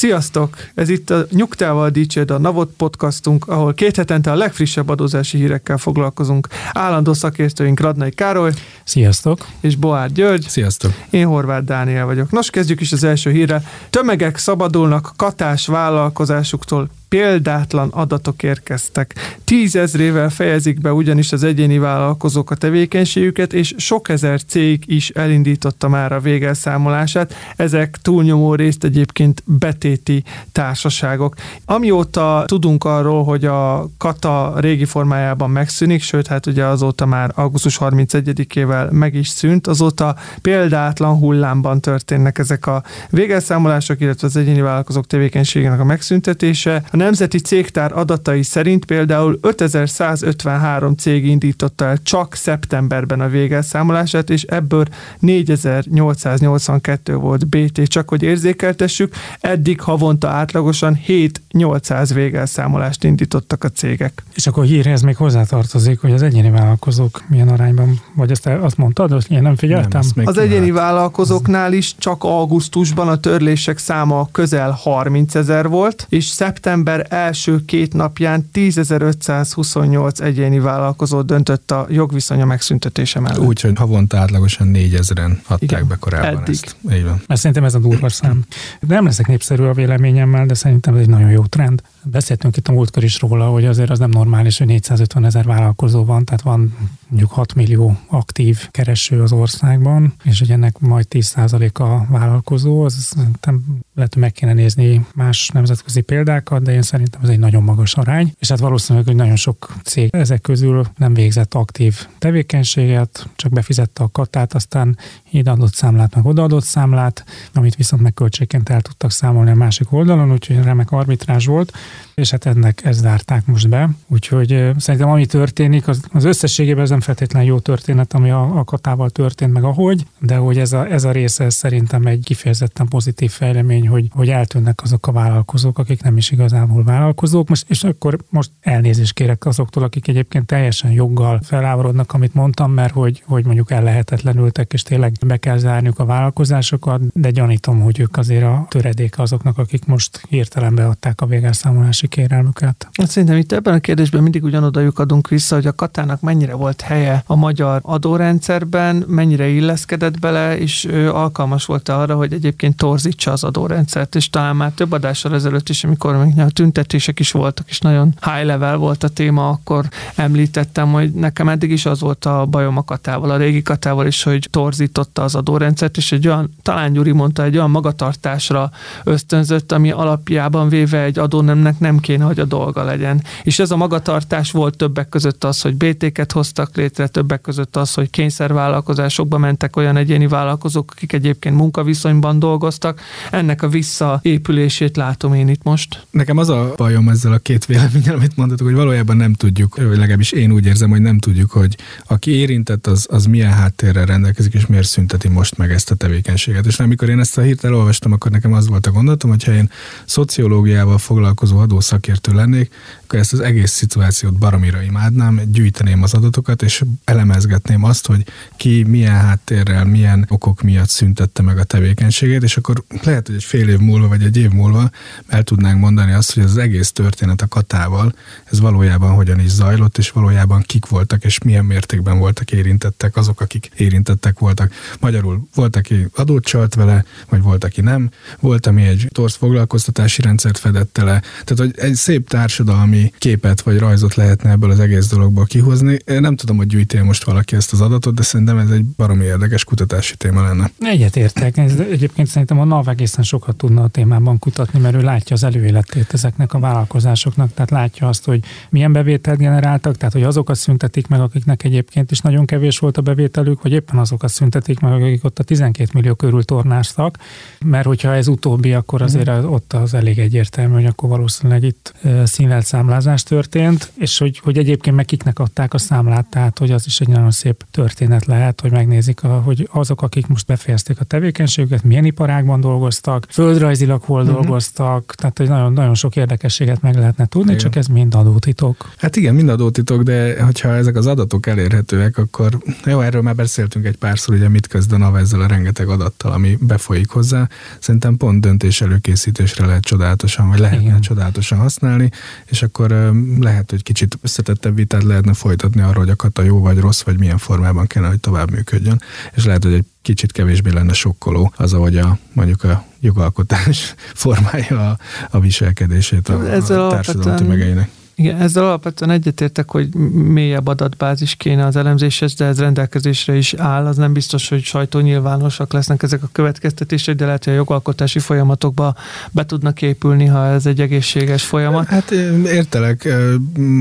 Sziasztok! Ez itt a Nyugtával Dicsőd, a Navot podcastunk, ahol két hetente a legfrissebb adózási hírekkel foglalkozunk. Állandó szakértőink Radnai Károly Sziasztok! és Boár György. Sziasztok! Én Horváth Dániel vagyok. Nos, kezdjük is az első hírre. Tömegek szabadulnak katás vállalkozásuktól példátlan adatok érkeztek. Tízezrével fejezik be ugyanis az egyéni vállalkozók a tevékenységüket, és sok ezer cég is elindította már a végelszámolását. Ezek túlnyomó részt egyébként betéti társaságok. Amióta tudunk arról, hogy a kata régi formájában megszűnik, sőt, hát ugye azóta már augusztus 31-ével meg is szűnt, azóta példátlan hullámban történnek ezek a végelszámolások, illetve az egyéni vállalkozók tevékenységének a megszüntetése. A Nemzeti Cégtár adatai szerint például 5153 cég indította el csak szeptemberben a végelszámolását, és ebből 4882 volt BT, csak hogy érzékeltessük, eddig havonta átlagosan 7-800 végelszámolást indítottak a cégek. És akkor a hírhez még hozzátartozik, hogy az egyéni vállalkozók milyen arányban, vagy ezt azt mondtad, hogy én nem figyeltem? Nem, Az egyéni vállalkozóknál is csak augusztusban a törlések száma közel 30 ezer volt, és szeptember első két napján 10.528 egyéni vállalkozó döntött a jogviszonya megszüntetése mellett. Úgy, hogy havonta átlagosan négyezeren adták Igen, be korábban eddig. ezt. Így van. Mert szerintem ez a durva szám. Nem leszek népszerű a véleményemmel, de szerintem ez egy nagyon jó trend. Beszéltünk itt a múltkor is róla, hogy azért az nem normális, hogy 450 ezer vállalkozó van, tehát van mondjuk 6 millió aktív kereső az országban, és hogy ennek majd 10% a vállalkozó, az szerintem lehet, hogy meg kéne nézni más nemzetközi példákat, de én szerintem ez egy nagyon magas arány, és hát valószínűleg, hogy nagyon sok cég ezek közül nem végzett aktív tevékenységet, csak befizette a katát, aztán ide adott számlát, meg odaadott számlát, amit viszont meg költségként el tudtak számolni a másik oldalon, úgyhogy remek arbitrázs volt, és hát ennek ezt zárták most be. Úgyhogy szerintem ami történik, az, az összességében ez nem feltétlenül jó történet, ami a, a katával történt, meg ahogy, de hogy ez a, ez a része ez szerintem egy kifejezetten pozitív fejlemény, hogy, hogy eltűnnek azok a vállalkozók, akik nem is igazából vállalkozók. Most, és akkor most elnézést kérek azoktól, akik egyébként teljesen joggal feláborodnak, amit mondtam, mert hogy, hogy mondjuk ellehetetlenültek, és tényleg be kell zárniuk a vállalkozásokat, de gyanítom, hogy ők azért a töredék azoknak, akik most hirtelen beadták a végelszámolási kérelmüket. Hát szerintem itt ebben a kérdésben mindig ugyanoda lyukadunk vissza, hogy a katának mennyire volt helye a magyar adórendszerben, mennyire illeszkedett bele, és ő alkalmas volt arra, hogy egyébként torzítsa az adórendszert, és talán már több adással ezelőtt is, amikor még a tüntetések is voltak, és nagyon high level volt a téma, akkor említettem, hogy nekem eddig is az volt a bajom a katával, a régi katával is, hogy torzította az adórendszert, és egy olyan, talán Gyuri mondta, egy olyan magatartásra ösztönzött, ami alapjában véve egy adónemnek nem kéne, hogy a dolga legyen. És ez a magatartás volt többek között az, hogy BT-ket hoztak létre, többek között az, hogy kényszervállalkozásokba mentek olyan egyéni vállalkozók, akik egyébként munkaviszonyban dolgoztak. Ennek a visszaépülését látom én itt most. Nekem az a bajom ezzel a két véleménnyel, amit mondhatok, hogy valójában nem tudjuk, vagy legalábbis én úgy érzem, hogy nem tudjuk, hogy aki érintett, az, az milyen háttérrel rendelkezik, és miért szünteti most meg ezt a tevékenységet. És amikor én ezt a hírt elolvastam, akkor nekem az volt a gondolatom, hogyha én szociológiával foglalkozó adószakértő lennék, akkor ezt az egész szituációt baromira imádnám, gyűjteném az adatokat, és elemezgetném azt, hogy ki milyen háttérrel, milyen okok miatt szüntette meg a tevékenységét, és akkor lehet, hogy egy fél év múlva, vagy egy év múlva el tudnánk mondani azt, hogy az egész történet a katával, ez valójában hogyan is zajlott, és valójában kik voltak, és milyen mértékben voltak érintettek azok, akik érintettek voltak. Magyarul volt, aki adót csalt vele, vagy volt, aki nem, volt, ami egy torz foglalkoztatási rendszert fedette le. Tehát, hogy egy szép társadalmi képet vagy rajzot lehetne ebből az egész dologból kihozni. Én nem tudom, hogy gyűjti most valaki ezt az adatot, de szerintem ez egy baromi érdekes kutatási téma lenne. Egyet értek. Ez egyébként szerintem a NAV egészen sokat tudna a témában kutatni, mert ő látja az előéletét ezeknek a vállalkozásoknak, tehát látja azt, hogy milyen bevételt generáltak, tehát hogy azokat szüntetik meg, akiknek egyébként is nagyon kevés volt a bevételük, vagy éppen azokat szüntetik meg, akik ott a 12 millió körül tornáztak, mert hogyha ez utóbbi, akkor azért az, ott az elég egyértelmű, hogy akkor valószínűleg meg itt színlelt számlázás történt, és hogy, hogy egyébként meg kiknek adták a számlát, tehát hogy az is egy nagyon szép történet lehet, hogy megnézik, a, hogy azok, akik most befejezték a tevékenységüket, milyen iparágban dolgoztak, földrajzilag hol uh-huh. dolgoztak, tehát hogy nagyon, nagyon sok érdekességet meg lehetne tudni, igen. csak ez mind adótitok. Hát igen, mind adótitok, de hogyha ezek az adatok elérhetőek, akkor jó, erről már beszéltünk egy párszor, ugye mit kezd a NAV ezzel a rengeteg adattal, ami befolyik hozzá. Szerintem pont döntés előkészítésre lehet csodálatosan, vagy lehetne igen. csodálatosan használni, és akkor lehet, hogy kicsit összetettebb vitát lehetne folytatni arról, hogy a kata jó vagy rossz, vagy milyen formában kellene, hogy tovább működjön. És lehet, hogy egy kicsit kevésbé lenne sokkoló az, ahogy a, mondjuk a jogalkotás formálja a, a viselkedését a, a társadalom tömegeinek. Igen, ezzel alapvetően egyetértek, hogy mélyebb adatbázis kéne az elemzéshez, de ez rendelkezésre is áll. Az nem biztos, hogy sajtónyilvánosak lesznek ezek a következtetések, de lehet, hogy a jogalkotási folyamatokba be tudnak épülni, ha ez egy egészséges folyamat. Hát értelek,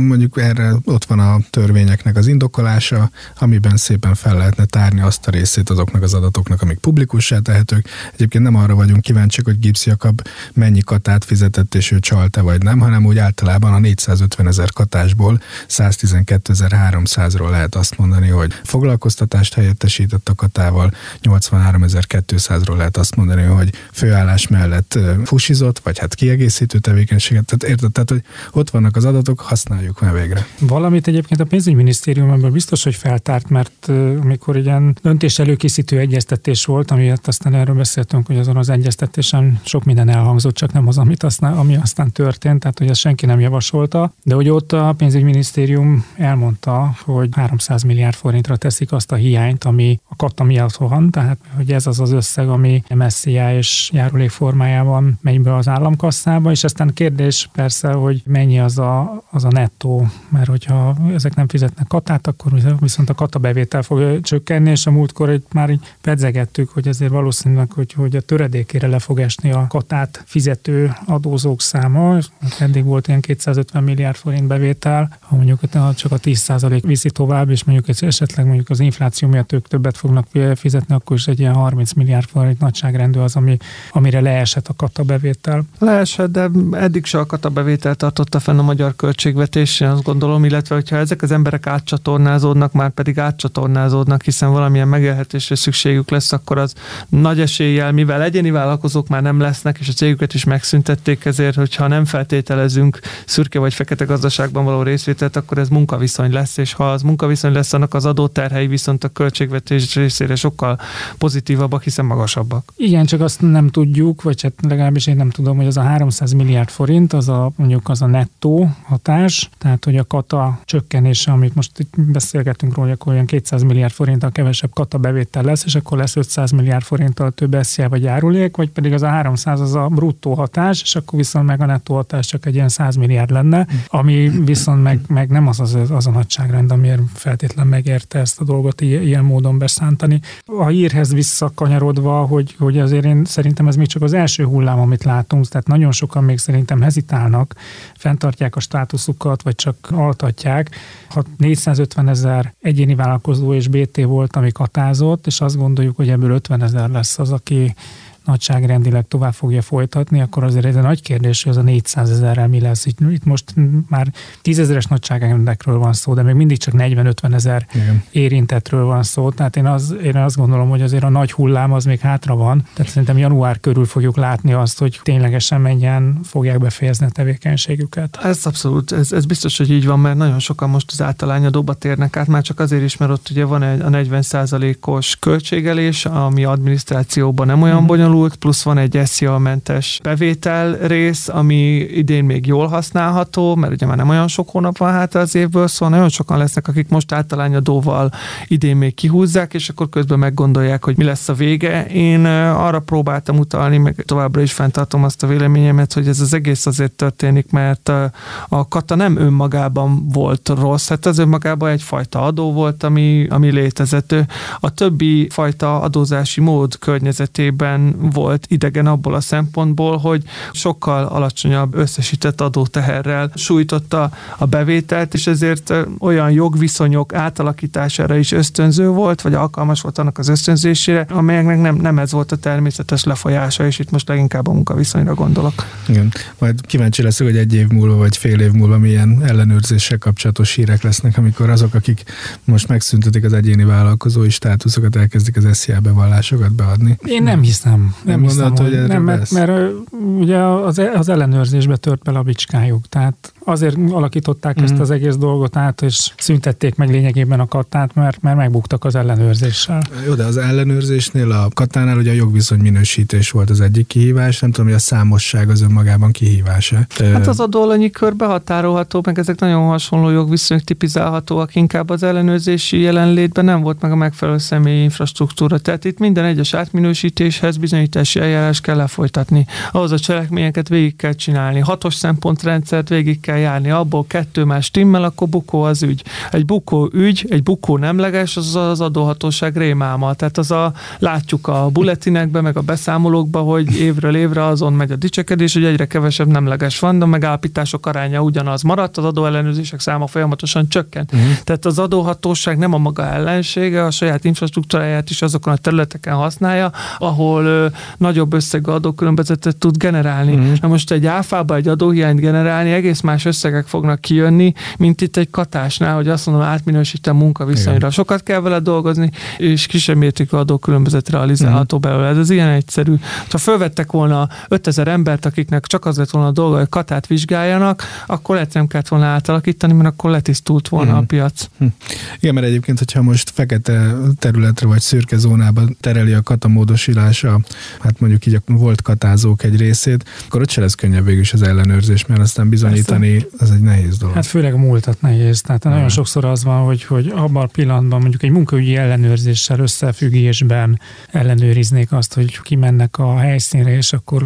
mondjuk erre ott van a törvényeknek az indokolása, amiben szépen fel lehetne tárni azt a részét azoknak az adatoknak, amik publikussá tehetők. Egyébként nem arra vagyunk kíváncsiak, hogy Gibbs Jakab mennyi katát fizetett, és ő csalta vagy nem, hanem úgy általában a 400 150 ezer katásból 112.300-ról lehet azt mondani, hogy foglalkoztatást helyettesített a katával, 83.200-ról lehet azt mondani, hogy főállás mellett fusizott, vagy hát kiegészítő tevékenységet. Tehát érted, tehát, hogy ott vannak az adatok, használjuk már végre. Valamit egyébként a pénzügyminisztérium ebből biztos, hogy feltárt, mert amikor ilyen döntés előkészítő egyeztetés volt, amiért aztán erről beszéltünk, hogy azon az egyeztetésen sok minden elhangzott, csak nem az, amit aztán, ami aztán történt, tehát hogy ezt senki nem javasolta. De hogy ott a pénzügyminisztérium elmondta, hogy 300 milliárd forintra teszik azt a hiányt, ami a katta miatt van, tehát hogy ez az az összeg, ami MSZIA és járulék formájában megy be az államkasszába, és aztán kérdés persze, hogy mennyi az a, az a nettó, mert hogyha ezek nem fizetnek katát, akkor viszont a kata bevétel fog csökkenni, és a múltkor már így pedzegettük, hogy azért valószínűleg, hogy, hogy a töredékére le fog esni a katát fizető adózók száma, eddig volt ilyen 250 milliárd milliárd forint bevétel, ha mondjuk csak a 10% viszi tovább, és mondjuk esetleg mondjuk az infláció miatt ők többet fognak fizetni, akkor is egy ilyen 30 milliárd forint nagyságrendű az, ami, amire leesett a kata bevétel. Leesett, de eddig se a kata bevétel tartotta fenn a magyar költségvetés, azt gondolom, illetve hogyha ezek az emberek átcsatornázódnak, már pedig átcsatornázódnak, hiszen valamilyen megélhetésre szükségük lesz, akkor az nagy eséllyel, mivel egyéni vállalkozók már nem lesznek, és a cégüket is megszüntették, ezért, hogyha nem feltételezünk szürke vagy fekete fekete gazdaságban való részvételt, akkor ez munkaviszony lesz, és ha az munkaviszony lesz, annak az adóterhei viszont a költségvetés részére sokkal pozitívabbak, hiszen magasabbak. Igen, csak azt nem tudjuk, vagy hát legalábbis én nem tudom, hogy az a 300 milliárd forint, az a mondjuk az a nettó hatás, tehát hogy a kata csökkenése, amit most itt beszélgetünk róla, akkor olyan 200 milliárd forinttal kevesebb kata bevétel lesz, és akkor lesz 500 milliárd forinttal több SZIA vagy járulék, vagy pedig az a 300 az a bruttó hatás, és akkor viszont meg a nettó hatás csak egy ilyen 100 milliárd lenne ami viszont meg, meg nem az, az, az a nagyságrend, amiért feltétlen megérte ezt a dolgot ilyen módon beszántani. A hírhez visszakanyarodva, hogy, hogy azért én szerintem ez még csak az első hullám, amit látunk, tehát nagyon sokan még szerintem hezitálnak, fenntartják a státuszukat, vagy csak altatják. Ha 450 ezer egyéni vállalkozó és BT volt, ami katázott, és azt gondoljuk, hogy ebből 50 ezer lesz az, aki nagyságrendileg tovább fogja folytatni, akkor azért ez egy nagy kérdés, hogy az a 400 ezerrel mi lesz. Itt, itt most már tízezeres nagyságrendekről van szó, de még mindig csak 40-50 ezer érintetről van szó. Tehát én, az, én azt gondolom, hogy azért a nagy hullám az még hátra van. Tehát szerintem január körül fogjuk látni azt, hogy ténylegesen mennyien fogják befejezni a tevékenységüket. Ez abszolút, ez, ez biztos, hogy így van, mert nagyon sokan most az általányadóba térnek át, már csak azért is, mert ott ugye van egy a 40 os költségelés, ami adminisztrációban nem olyan mm. bonyolult, bonyolult, plusz van egy SZIA-mentes bevétel rész, ami idén még jól használható, mert ugye már nem olyan sok hónap van hát az évből, szóval nagyon sokan lesznek, akik most általányadóval idén még kihúzzák, és akkor közben meggondolják, hogy mi lesz a vége. Én arra próbáltam utalni, meg továbbra is fenntartom azt a véleményemet, hogy ez az egész azért történik, mert a kata nem önmagában volt rossz, hát az önmagában egyfajta adó volt, ami, ami létezett. A többi fajta adózási mód környezetében volt idegen abból a szempontból, hogy sokkal alacsonyabb összesített adóteherrel sújtotta a bevételt, és ezért olyan jogviszonyok átalakítására is ösztönző volt, vagy alkalmas volt annak az ösztönzésére, amelyeknek nem, nem ez volt a természetes lefolyása, és itt most leginkább a munkaviszonyra gondolok. Igen, majd kíváncsi leszek, hogy egy év múlva, vagy fél év múlva milyen ellenőrzéssel kapcsolatos hírek lesznek, amikor azok, akik most megszüntetik az egyéni vállalkozói státuszokat, elkezdik az SZIA bevallásokat beadni. Én nem hiszem. Nem, nem hiszem, hogy, hogy nem, mert, mert, ugye az, az ellenőrzésbe tört bele a bicskájuk. Tehát azért alakították mm. ezt az egész dolgot át, és szüntették meg lényegében a kattát, mert, mert megbuktak az ellenőrzéssel. Jó, de az ellenőrzésnél a kattánál ugye a jogviszony minősítés volt az egyik kihívás, nem tudom, hogy a számosság az önmagában kihívása. Hát az adóalanyi kör behatárolható, meg ezek nagyon hasonló jogviszonyok tipizálhatóak, inkább az ellenőrzési jelenlétben nem volt meg a megfelelő személyi infrastruktúra. Tehát itt minden egyes átminősítéshez bizonyítási eljárás kell lefolytatni. Ahhoz a cselekményeket végig kell csinálni. Hatos szempontrendszert végig kell járni, abból kettő más stimmel, akkor bukó az ügy. Egy bukó ügy, egy bukó nemleges, az az adóhatóság rémálma. Tehát az a, látjuk a bulletinekben, meg a beszámolókban, hogy évről évre azon megy a dicsekedés, hogy egyre kevesebb nemleges van, de a megállapítások aránya ugyanaz maradt, az adóellenőrzések száma folyamatosan csökkent. Uh-huh. Tehát az adóhatóság nem a maga ellensége, a saját infrastruktúráját is azokon a területeken használja, ahol ö, nagyobb összegű adókülönbözetet tud generálni. Uh-huh. Na most egy áfába egy adóhiányt generálni egész más összegek fognak kijönni, mint itt egy katásnál, hogy azt mondom, átminősítem munkaviszonyra. Igen. Sokat kell vele dolgozni, és kisebb mértékű adókülönbözet realizálható uh-huh. belőle. Ez az ilyen egyszerű. Ha fölvettek volna 5000 embert, akiknek csak az lett volna a dolga, hogy katát vizsgáljanak, akkor lehet nem kellett volna átalakítani, mert akkor letisztult volna uh-huh. a piac. Uh-huh. Igen, mert egyébként, hogyha most fekete területre vagy szürke zónába tereli a katamódosítása, hát mondjuk így a volt katázók egy részét, akkor ott se lesz könnyebb végül is az ellenőrzés, mert aztán bizonyítani Persze. az egy nehéz dolog. Hát főleg a múltat nehéz. Tehát uh-huh. nagyon sokszor az van, hogy, hogy abban a pillanatban mondjuk egy munkaügyi ellenőrzéssel összefüggésben ellenőriznék azt, hogy kimennek a helyszínre, és akkor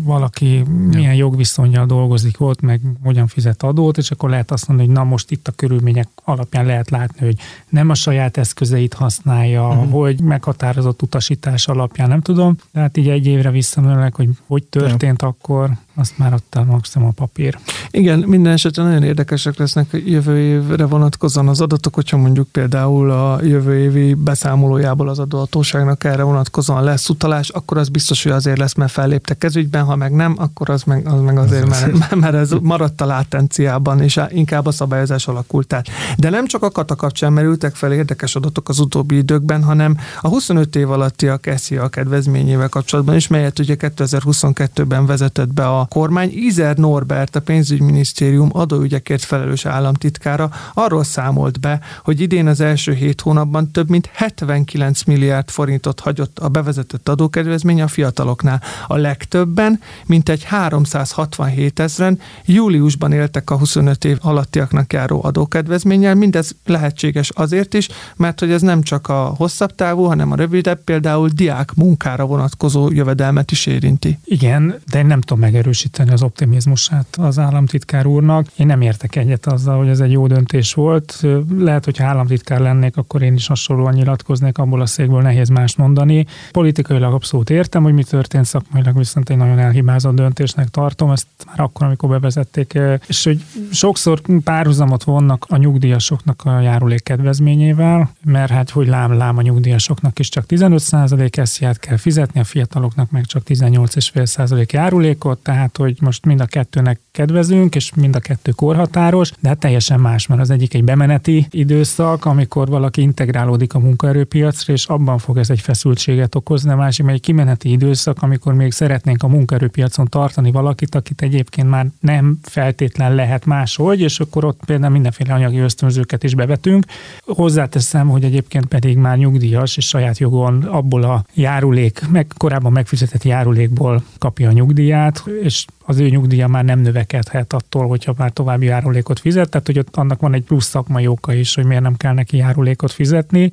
valaki ja. milyen jogviszonyjal dolgozik ott, meg hogyan fizet adót, és akkor lehet azt mondani, hogy na most itt a körülmények alapján lehet látni, hogy nem a saját eszközeit használja, uh-huh. hogy meghatározott utasítás alapján, nem tudom. Tehát így egy évre visszamenőleg, hogy hogy történt ja. akkor, azt már ott a maximum a papír. Igen, minden esetben nagyon érdekesek lesznek jövő évre vonatkozóan az adatok, hogyha mondjuk például a jövő évi beszámolójából az adóhatóságnak erre vonatkozóan lesz utalás, akkor az biztos, hogy azért lesz, mert felléptek ügyben, ha meg nem, akkor az meg, az meg azért, mert, mert ez maradt a látenciában, és inkább a szabályozás alakult át. De nem csak a kata kapcsán merültek fel érdekes adatok az utóbbi időkben, hanem a 25 év alattiak a kedvezményével kapcsolatban is, melyet ugye 2022-ben vezetett be a kormány. Izer Norbert, a pénzügyminisztérium adóügyekért felelős államtitkára arról számolt be, hogy idén az első hét hónapban több mint 79 milliárd forintot hagyott a bevezetett adókedvezmény a fiataloknál. A legtöbben, mint egy 367 ezeren júliusban éltek a 25 év alattiaknak járó adókedvezménnyel. Mindez lehetséges azért is, mert hogy ez nem csak a hosszabb távú, hanem a rövidebb, például diák munkára vonatkozó jövedelmet is érinti. Igen, de én nem tudom megerősíteni megerősíteni az optimizmusát az államtitkár úrnak. Én nem értek egyet azzal, hogy ez egy jó döntés volt. Lehet, hogy államtitkár lennék, akkor én is hasonlóan nyilatkoznék, abból a székből nehéz más mondani. Politikailag abszolút értem, hogy mi történt, szakmailag viszont egy nagyon elhibázott döntésnek tartom, ezt már akkor, amikor bevezették, és hogy sokszor párhuzamot vonnak a nyugdíjasoknak a járulék kedvezményével, mert hát hogy lám, lám a nyugdíjasoknak is csak 15% esziát kell fizetni, a fiataloknak meg csak 18,5% járulékot, tehát tehát hogy most mind a kettőnek kedvezünk, és mind a kettő korhatáros, de hát teljesen más, mert az egyik egy bemeneti időszak, amikor valaki integrálódik a munkaerőpiacra, és abban fog ez egy feszültséget okozni, a másik egy kimeneti időszak, amikor még szeretnénk a munkaerőpiacon tartani valakit, akit egyébként már nem feltétlen lehet máshogy, és akkor ott például mindenféle anyagi ösztönzőket is bevetünk. Hozzáteszem, hogy egyébként pedig már nyugdíjas és saját jogon abból a járulék, meg korábban megfizetett járulékból kapja a nyugdíját, és August az ő nyugdíja már nem növekedhet attól, hogyha már további járulékot fizet, tehát hogy ott annak van egy plusz szakmai oka is, hogy miért nem kell neki járulékot fizetni.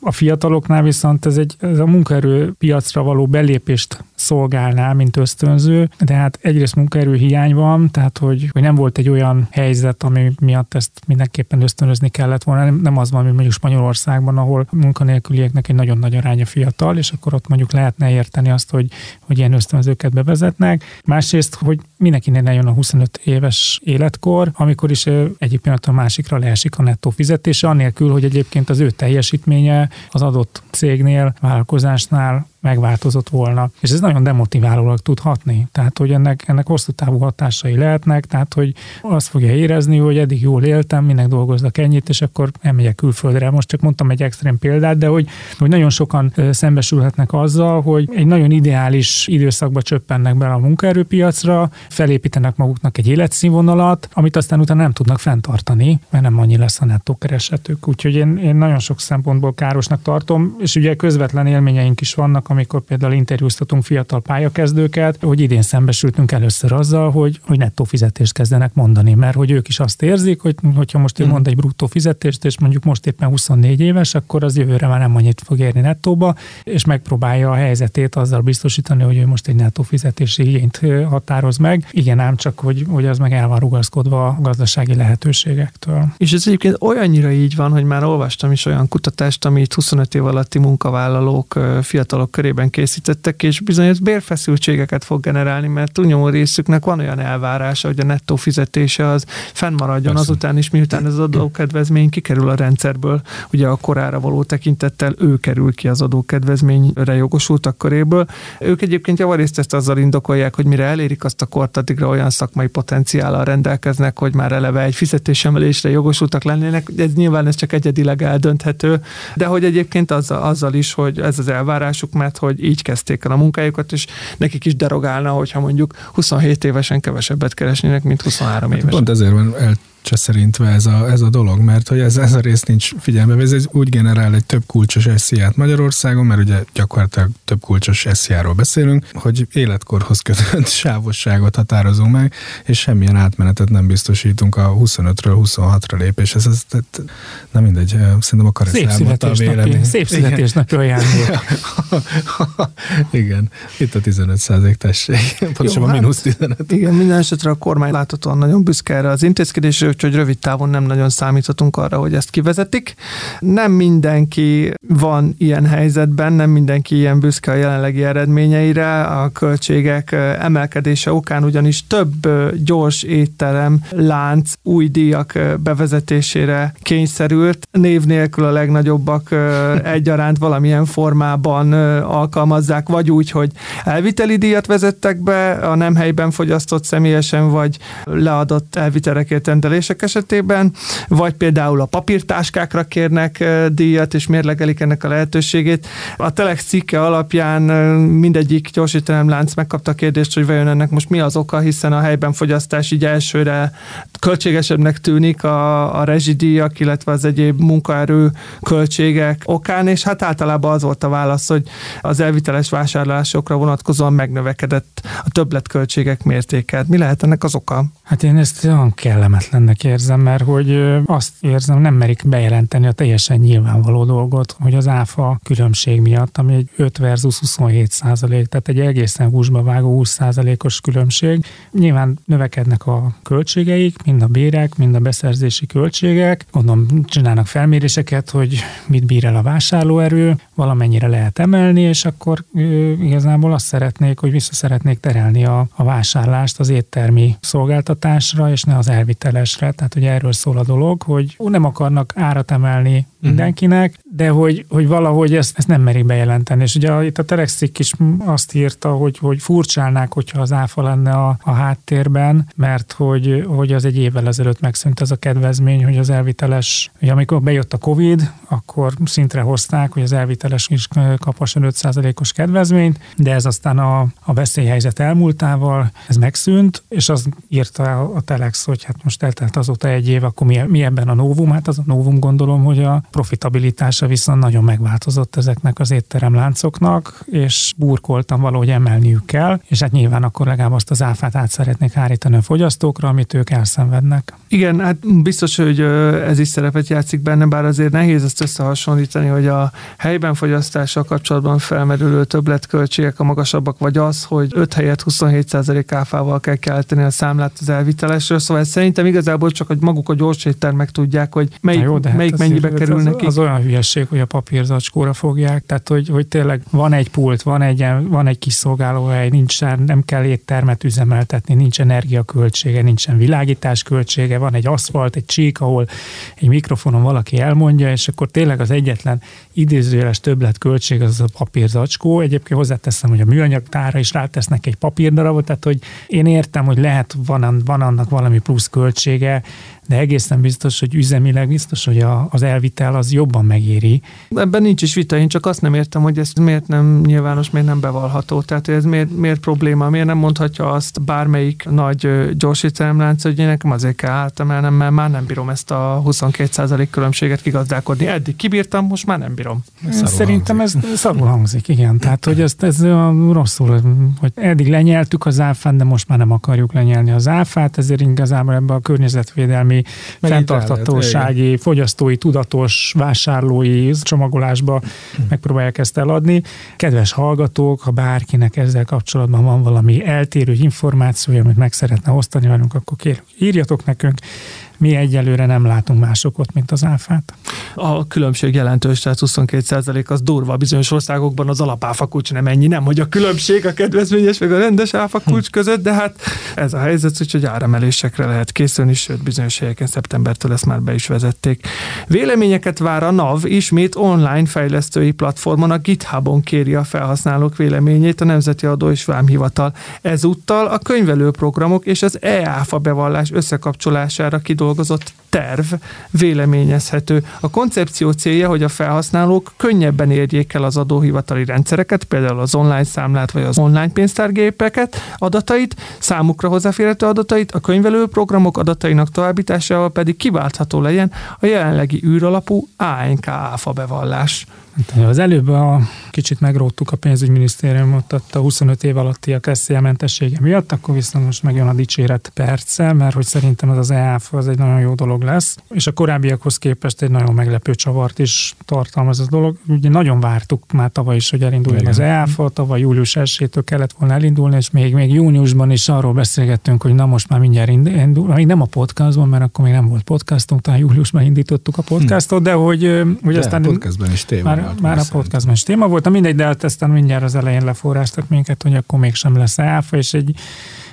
A fiataloknál viszont ez, egy, ez a munkaerőpiacra való belépést szolgálná, mint ösztönző, de hát egyrészt munkaerő hiány van, tehát hogy, hogy nem volt egy olyan helyzet, ami miatt ezt mindenképpen ösztönözni kellett volna. Nem, az van, mint mondjuk Spanyolországban, ahol munkanélkülieknek egy nagyon nagy aránya fiatal, és akkor ott mondjuk lehetne érteni azt, hogy, hogy ilyen ösztönzőket bevezetnek. Másrészt, hogy mindenkinek ne jön a 25 éves életkor, amikor is egyik pillanatban a másikra leesik a nettó fizetése, anélkül, hogy egyébként az ő teljesítménye az adott cégnél, vállalkozásnál megváltozott volna. És ez nagyon demotiválólag tud hatni. Tehát, hogy ennek, ennek hosszú távú hatásai lehetnek, tehát, hogy azt fogja érezni, hogy eddig jól éltem, minek dolgoznak ennyit, és akkor elmegyek külföldre. Most csak mondtam egy extrém példát, de hogy, hogy nagyon sokan szembesülhetnek azzal, hogy egy nagyon ideális időszakba csöppennek bele a munkaerőpiacra, felépítenek maguknak egy életszínvonalat, amit aztán utána nem tudnak fenntartani, mert nem annyi lesz a nettó keresetük. Úgyhogy én, én nagyon sok szempontból károsnak tartom, és ugye közvetlen élményeink is vannak, amikor például interjúztatunk fiatal pályakezdőket, hogy idén szembesültünk először azzal, hogy, hogy nettó fizetést kezdenek mondani, mert hogy ők is azt érzik, hogy hogyha most ő hmm. mond egy bruttó fizetést, és mondjuk most éppen 24 éves, akkor az jövőre már nem annyit fog érni nettóba, és megpróbálja a helyzetét azzal biztosítani, hogy ő most egy nettó fizetési igényt határoz meg. Igen, ám csak, hogy, hogy az meg el van rugaszkodva a gazdasági lehetőségektől. És ez egyébként olyannyira így van, hogy már olvastam is olyan kutatást, amit 25 év alatti munkavállalók, fiatalok körében készítettek, és bizonyos bérfeszültségeket fog generálni, mert túlnyomó részüknek van olyan elvárása, hogy a nettó fizetése az fennmaradjon Persze. azután is, miután ez az adókedvezmény kikerül a rendszerből, ugye a korára való tekintettel ő kerül ki az adókedvezményre jogosultak köréből. Ők egyébként javarészt ezt azzal indokolják, hogy mire elérik azt a kort, addigra olyan szakmai potenciállal rendelkeznek, hogy már eleve egy fizetésemelésre jogosultak lennének. Ez nyilván ez csak egyedileg eldönthető, de hogy egyébként azzal, azzal is, hogy ez az elvárásuk, mert hogy így kezdték el a munkájukat, és nekik is derogálna, hogyha mondjuk 27 évesen kevesebbet keresnének, mint 23 hát évesen. Pont ezért van el szerintve ez a, ez a dolog, mert hogy ez, ez a rész nincs figyelembe, ez úgy generál egy több kulcsos SZIA-t Magyarországon, mert ugye gyakorlatilag több kulcsos SZIA-ról beszélünk, hogy életkorhoz kötött sávosságot határozunk meg, és semmilyen átmenetet nem biztosítunk a 25-ről 26-ra lépés. Ez, ez, ez nem mindegy, szerintem a Szép születésnapi, szép születésnapi ajándék. igen, itt a 15 százalék tessék, pontosabban hát, mínusz 15. Igen, minden esetre a kormány láthatóan nagyon büszke erre az intézkedésre, úgyhogy rövid távon nem nagyon számíthatunk arra, hogy ezt kivezetik. Nem mindenki van ilyen helyzetben, nem mindenki ilyen büszke a jelenlegi eredményeire, a költségek emelkedése okán ugyanis több gyors étterem lánc új díjak bevezetésére kényszerült. Név nélkül a legnagyobbak egyaránt valamilyen formában alkalmazzák, vagy úgy, hogy elviteli díjat vezettek be, a nem helyben fogyasztott személyesen, vagy leadott elvitelekért rendelések esetében, vagy például a papírtáskákra kérnek díjat, és mérlegelik ennek a lehetőségét. A Telex cikke alapján mindegyik lánc megkapta a kérdést, hogy vajon ennek most mi az oka, hiszen a helyben fogyasztás így elsőre költségesebbnek tűnik a, a rezsidíjak, illetve az egyéb munkaerő költségek okán, és hát általában az volt a válasz, hogy az elviteles vásárlásokra vonatkozóan megnövekedett a többletköltségek mértéke. Mi lehet ennek az oka? Hát én ezt olyan kellemetlennek érzem, mert hogy azt érzem, nem merik bejelenteni a teljesen nyilvánvaló dolgot, hogy az áfa különbség miatt, ami egy 5 versus 27 százalék, tehát egy egészen húsba vágó 20 százalékos különbség. Nyilván növekednek a költségeik, mind a bérek, mind a beszerzési költségek. Gondolom csinálnak felméréseket, hogy mit bír el a vásárlóerő, valamennyire lehet emelni, és akkor igazából azt szeretnék, hogy vissza szeretnék terelni a, a vásárlást az éttermi szolgáltatásra, és ne az elvitelesre. Tehát, hogy erről szól a dolog, hogy nem akarnak árat emelni. Mindenkinek, de hogy, hogy valahogy ezt, ezt nem merik bejelenteni. És ugye itt a Telexik is azt írta, hogy, hogy furcsálnák, hogyha az áfa lenne a, a háttérben, mert hogy, hogy az egy évvel ezelőtt megszűnt ez a kedvezmény, hogy az elviteles, hogy amikor bejött a Covid, akkor szintre hozták, hogy az elviteles is kaphasson 5%-os kedvezményt, de ez aztán a, a veszélyhelyzet elmúltával ez megszűnt, és az írta a Telex, hogy hát most eltelt azóta egy év, akkor mi, mi ebben a novum? Hát az a novum gondolom, hogy a, profitabilitása viszont nagyon megváltozott ezeknek az étteremláncoknak, és burkoltam valahogy emelniük kell, és hát nyilván akkor legalább azt az áfát át szeretnék hárítani a fogyasztókra, amit ők elszenvednek. Igen, hát biztos, hogy ez is szerepet játszik benne, bár azért nehéz ezt összehasonlítani, hogy a helyben fogyasztással kapcsolatban felmerülő többletköltségek a magasabbak, vagy az, hogy 5 helyet 27% áfával kell kelteni a számlát az elvitelesről, szóval szerintem igazából csak hogy maguk a gyors éttermek tudják, hogy melyik, jó, hát melyik mennyibe kerül az, neki. Az olyan hülyeség, hogy a papírzacskóra fogják, tehát hogy, hogy tényleg van egy pult, van egy, van egy kis szolgálóhely, nincsen, nem kell éttermet üzemeltetni, nincs energiaköltsége, nincsen világítás költsége, van egy aszfalt, egy csík, ahol egy mikrofonon valaki elmondja, és akkor tényleg az egyetlen idézőjeles többlet költség az a papírzacskó. Egyébként hozzáteszem, hogy a műanyag tára is rátesznek egy papírdarabot, tehát hogy én értem, hogy lehet van, van annak valami plusz költsége, de egészen biztos, hogy üzemileg biztos, hogy a, az elvitel az jobban megéri. Ebben nincs is vita, én csak azt nem értem, hogy ez miért nem nyilvános, miért nem bevallható. Tehát ez miért, miért probléma, miért nem mondhatja azt bármelyik nagy gyorsítelemlánc, hogy én nekem azért kell átemelnem, mert már nem bírom ezt a 22% különbséget kigazdálkodni. Eddig kibírtam, most már nem bírom. Szarul Szerintem hangzik. ez szarul hangzik, igen. Tehát, hogy ez, ez rosszul, hogy eddig lenyeltük az áfát, de most már nem akarjuk lenyelni az áfát, ezért igazából ebbe a környezetvédelmi fenntarthatósági, fogyasztói, tudatos, vásárlói csomagolásba megpróbálják ezt eladni. Kedves hallgatók, ha bárkinek ezzel kapcsolatban van valami eltérő információja, amit meg szeretne osztani velünk, akkor kérjük, írjatok nekünk, mi egyelőre nem látunk másokot, mint az áfát. A különbség jelentős, tehát 22% az durva. Bizonyos országokban az alapáfa kulcs nem ennyi, nem, hogy a különbség a kedvezményes meg a rendes áfa kulcs hm. között, de hát ez a helyzet, hogy áremelésekre lehet készülni, sőt bizonyos helyeken szeptembertől ezt már be is vezették. Véleményeket vár a NAV, ismét online fejlesztői platformon a GitHubon kéri a felhasználók véleményét a Nemzeti Adó és Vámhivatal. Ezúttal a könyvelőprogramok és az e-áfa bevallás összekapcsolására kidolgozott kidolgozott terv véleményezhető. A koncepció célja, hogy a felhasználók könnyebben érjék el az adóhivatali rendszereket, például az online számlát vagy az online pénztárgépeket, adatait, számukra hozzáférhető adatait, a könyvelő programok adatainak továbbításával pedig kiváltható legyen a jelenlegi űralapú ANK áfa bevallás. Az előbb a kicsit megróttuk a pénzügyminisztériumot ott a 25 év alatti a mentessége miatt, akkor viszont most megjön a dicséret perce, mert hogy szerintem ez az EAF az egy nagyon jó dolog lesz, és a korábbiakhoz képest egy nagyon meglepő csavart is tartalmaz ez a dolog. Ugye nagyon vártuk már tavaly is, hogy elinduljon az EAF, tavaly július 1 kellett volna elindulni, és még, még júniusban is arról beszélgettünk, hogy na most már mindjárt indul, még nem a podcastban, mert akkor még nem volt podcastunk, talán júliusban indítottuk a podcastot, de hogy, hogy de aztán... podcastban is téma már, volt. Már a podcastban is téma volt, mindegy, de hát aztán mindjárt az elején leforráztak minket, hogy akkor mégsem lesz áfa, és egy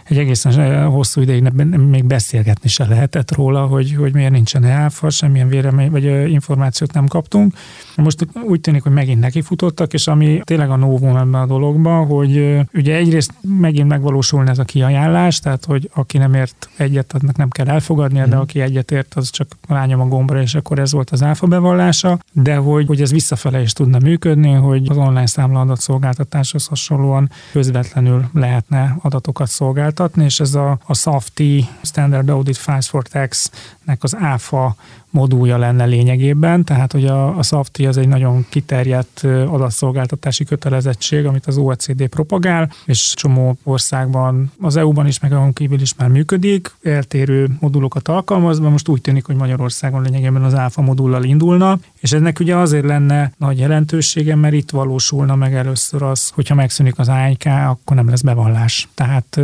egy egészen hosszú ideig még beszélgetni se lehetett róla, hogy, hogy miért nincsen áfa, semmilyen vélemény vagy információt nem kaptunk. Most úgy tűnik, hogy megint nekifutottak, és ami tényleg a novum ebben a dologban, hogy ugye egyrészt megint megvalósulna ez a kiajánlás, tehát hogy aki nem ért egyet, annak nem kell elfogadnia, de mhm. aki egyet ért, az csak rányom a gombra, és akkor ez volt az áfa bevallása, de hogy, hogy ez visszafele is tudna működni, hogy az online számlaadat szolgáltatáshoz hasonlóan közvetlenül lehetne adatokat szolgáltatni, és ez a, a SAFTI, Standard Audit Files for Tax-nek az áfa modulja lenne lényegében, tehát hogy a, a SAFTI az egy nagyon kiterjedt adatszolgáltatási kötelezettség, amit az OECD propagál, és csomó országban, az EU-ban is, meg a kívül is már működik, eltérő modulokat alkalmazva, most úgy tűnik, hogy Magyarországon lényegében az ÁFA modullal indulna, és ennek ugye azért lenne nagy jelentősége, mert itt valósulna meg először az, hogyha megszűnik az ANK, akkor nem lesz bevallás. Tehát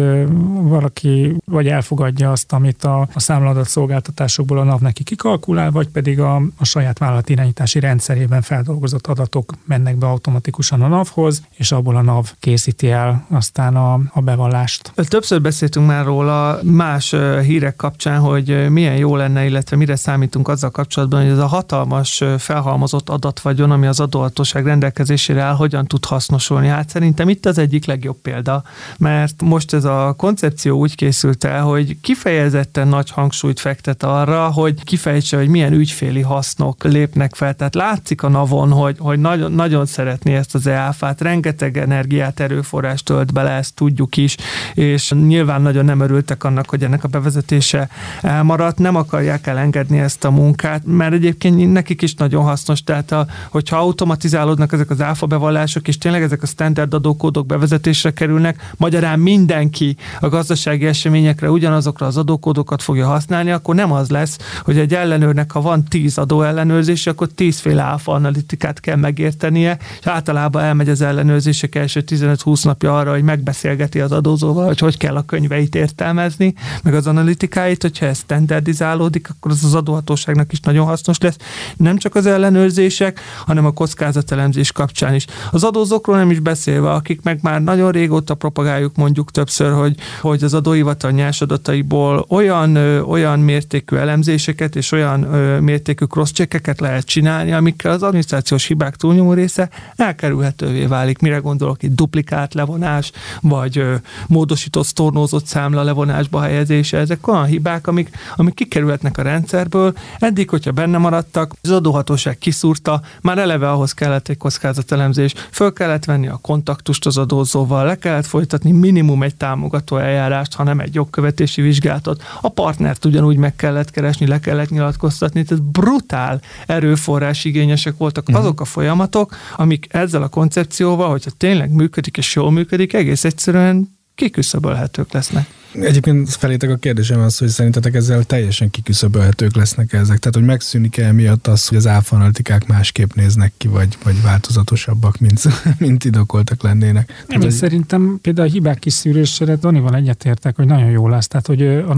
valaki vagy elfogadja azt, amit a, a számladat szolgáltatásokból a NAV neki kikalkulál, vagy pedig a, a saját vállalat irányítási rendszerében feldolgozott adatok mennek be automatikusan a NAV-hoz, és abból a NAV készíti el aztán a, a bevallást. Többször beszéltünk már róla más hírek kapcsán, hogy milyen jó lenne, illetve mire számítunk azzal kapcsolatban, hogy ez a hatalmas felhalmozott adatvagyon, ami az adóhatóság rendelkezésére áll, hogyan tud hasznosulni. Hát szerintem itt az egyik legjobb példa, mert most ez a koncepció úgy készült el, hogy kifejezetten nagy hangsúlyt fektet arra, hogy kifejtse, hogy milyen ügyféli hasznok lépnek fel. Tehát látszik a navon, hogy, hogy nagyon, nagyon szeretné ezt az EÁFát, rengeteg energiát, erőforrást tölt bele, ezt tudjuk is, és nyilván nagyon nem örültek annak, hogy ennek a bevezetése elmaradt, nem akarják elengedni ezt a munkát, mert egyébként nekik is nagyon hasznos, tehát a, hogyha automatizálódnak ezek az áfa bevallások, és tényleg ezek a standard adókódok bevezetésre kerülnek, magyarán mindenki a gazdasági eseményekre ugyanazokra az adókódokat fogja használni, akkor nem az lesz, hogy egy ellenőrnek, ha van 10 adó ellenőrzés, akkor 10 féle áfa analitikát kell megértenie, és általában elmegy az ellenőrzések első 15-20 napja arra, hogy megbeszélgeti az adózóval, hogy hogy kell a könyveit értelmezni, meg az analitikáit, hogyha ez standardizálódik, akkor az az adóhatóságnak is nagyon hasznos lesz. Nem csak az ellenőrzések, hanem a kockázatelemzés kapcsán is. Az adózókról nem is beszélve, akik meg már nagyon régóta propagáljuk mondjuk többször, hogy, hogy az adóhivatal nyers adataiból olyan, ö, olyan mértékű elemzéseket és olyan ö, mértékű cross lehet csinálni, amikkel az adminisztrációs hibák túlnyomó része elkerülhetővé válik. Mire gondolok itt duplikált levonás, vagy ö, módosított, sztornózott számla levonásba helyezése. Ezek olyan hibák, amik, amik kikerülhetnek a rendszerből. Eddig, hogyha benne maradtak, az adóhatóság kiszúrta, már eleve ahhoz kellett egy kockázatelemzés, föl kellett venni a kontaktust az adózóval, le kellett folytatni minimum egy támogató eljárást, hanem egy jogkövetési vizsgálatot. A partnert ugyanúgy meg kellett keresni, le kellett nyilatkoztatni, tehát brutál erőforrás igényesek voltak uh-huh. azok a folyamatok, amik ezzel a koncepcióval, hogyha tényleg működik és jól működik, egész egyszerűen kiküszöbölhetők lesznek. Egyébként felétek a kérdésem az, hogy szerintetek ezzel teljesen kiküszöbölhetők lesznek ezek. Tehát, hogy megszűnik-e miatt az, hogy az áfanalitikák másképp néznek ki, vagy, vagy változatosabbak, mint, mint indokoltak lennének. Tehát, én hogy- szerintem például a hibák kiszűrésére Danival egyetértek, hogy nagyon jó lesz. Tehát, hogy a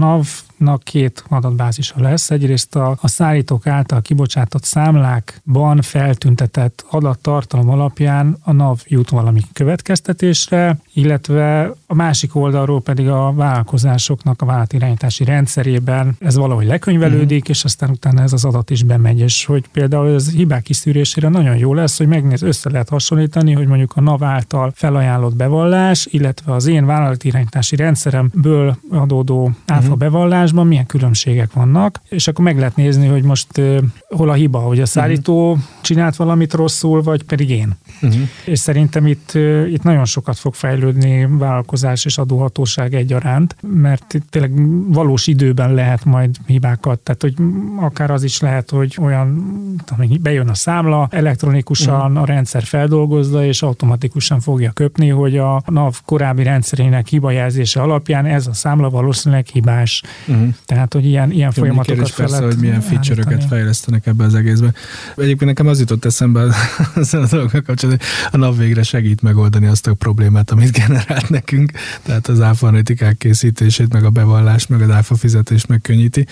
NAV-nak két adatbázisa lesz. Egyrészt a, a szállítók által kibocsátott számlákban feltüntetett adattartalom alapján a NAV jut valami következtetésre, illetve a másik oldalról pedig a vállalkozásoknak a vállalatirányítási rendszerében ez valahogy lekönyvelődik, Mhm. és aztán utána ez az adat is bemegy, és hogy például ez hibák kiszűrésére nagyon jó lesz, hogy megnéz, össze lehet hasonlítani, hogy mondjuk a NAV által felajánlott bevallás, illetve az én vállalatirányítási rendszeremből adódó áfa Mhm. Bevallásban milyen különbségek vannak, és akkor meg lehet nézni, hogy most hol a hiba, hogy a szállító csinált valamit rosszul, vagy pedig én. Uh-huh. És szerintem itt, itt nagyon sokat fog fejlődni vállalkozás és adóhatóság egyaránt, mert itt tényleg valós időben lehet majd hibákat, tehát hogy akár az is lehet, hogy olyan, tudom, bejön a számla, elektronikusan a rendszer feldolgozza, és automatikusan fogja köpni, hogy a NAV korábbi rendszerének hibajelzése alapján ez a számla valószínűleg hibás. Uh-huh. Tehát, hogy ilyen, ilyen Jó, folyamatokat fel persze, hogy milyen feature-öket fejlesztenek ebbe az egészbe. Egyébként nekem az jutott eszembe ezzel a dolgokkal kapcsolatban, hogy a NAV végre segít megoldani azt a problémát, amit generált nekünk, tehát az áfa analitikák készítését, meg a bevallás, meg az áfa fizetés megkönnyíti.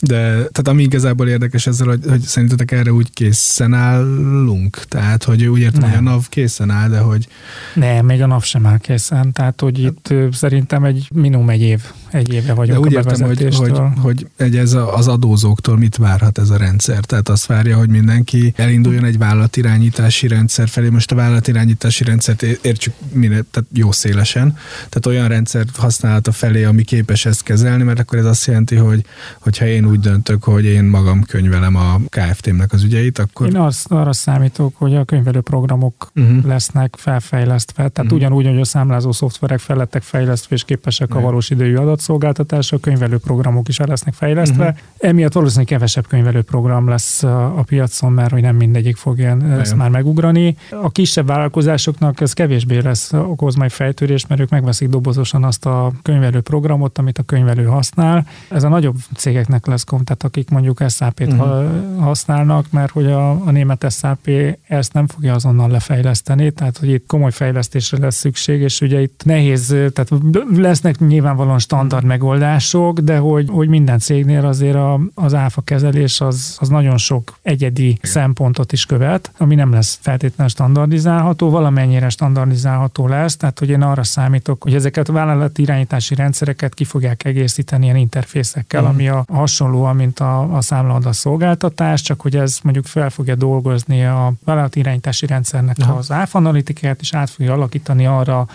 De tehát ami igazából érdekes ezzel, hogy, hogy szerintetek erre úgy készen állunk. Tehát, hogy úgy értem, Nem. hogy a NAV készen áll, de hogy Nem, még a nap sem áll készen, tehát hogy itt ö, szerintem egy minimum egy év, egy éve De vagyok úgy a értem, hogy, hogy, bevezetéstől. hogy egy ez a- az adózóktól mit várhat ez a rendszer? Tehát azt várja, hogy mindenki elinduljon egy vállalatirányítási rendszer felé. Most a vállalatirányítási rendszert értsük minél, tehát jó szélesen. Tehát olyan rendszer használata felé, ami képes ezt kezelni, mert akkor ez azt jelenti, hogy hogyha én úgy döntök, hogy én magam könyvelem a KFT-mnek az ügyeit, akkor... Én azt, arra számítok, hogy a könyvelő programok Uh-huh. lesznek felfejlesztve. Tehát uh-huh. ugyanúgy, hogy a számlázó szoftverek fel lettek fejlesztve és képesek a valós idejű adatszolgáltatásra, a könyvelő programok is el lesznek fejlesztve. Mhm. Uh-huh. Emiatt valószínűleg kevesebb könyvelő program lesz a, piacon, mert hogy nem mindegyik fogja ezt Igen. már megugrani. A kisebb vállalkozásoknak ez kevésbé lesz okoz majd fejtörés, mert ők megveszik dobozosan azt a könyvelő programot, amit a könyvelő használ. Ez a nagyobb cégeknek lesz kom, tehát akik mondjuk SAP-t Mhm. uh-huh. használnak, mert hogy a, a német SAP ezt nem fogja azonnal lefejleszteni, tehát hogy itt komoly fejlesztésre lesz szükség, és ugye itt nehéz, tehát lesznek nyilvánvalóan standard megoldások, de hogy, hogy minden cégnél azért a, az áfa kezelés az, az nagyon sok egyedi szempontot is követ, ami nem lesz feltétlenül standardizálható, valamennyire standardizálható lesz, tehát hogy én arra számítok, hogy ezeket a vállalati irányítási rendszereket ki fogják egészíteni ilyen interfészekkel, Mhm. ami a, a hasonlóan, mint a, a számlaadat szolgáltatás, csak hogy ez mondjuk fel fogja dolgozni a vállalati irányítási rendszernek Aha. az áfanalitikát, és át fogja alakítani arra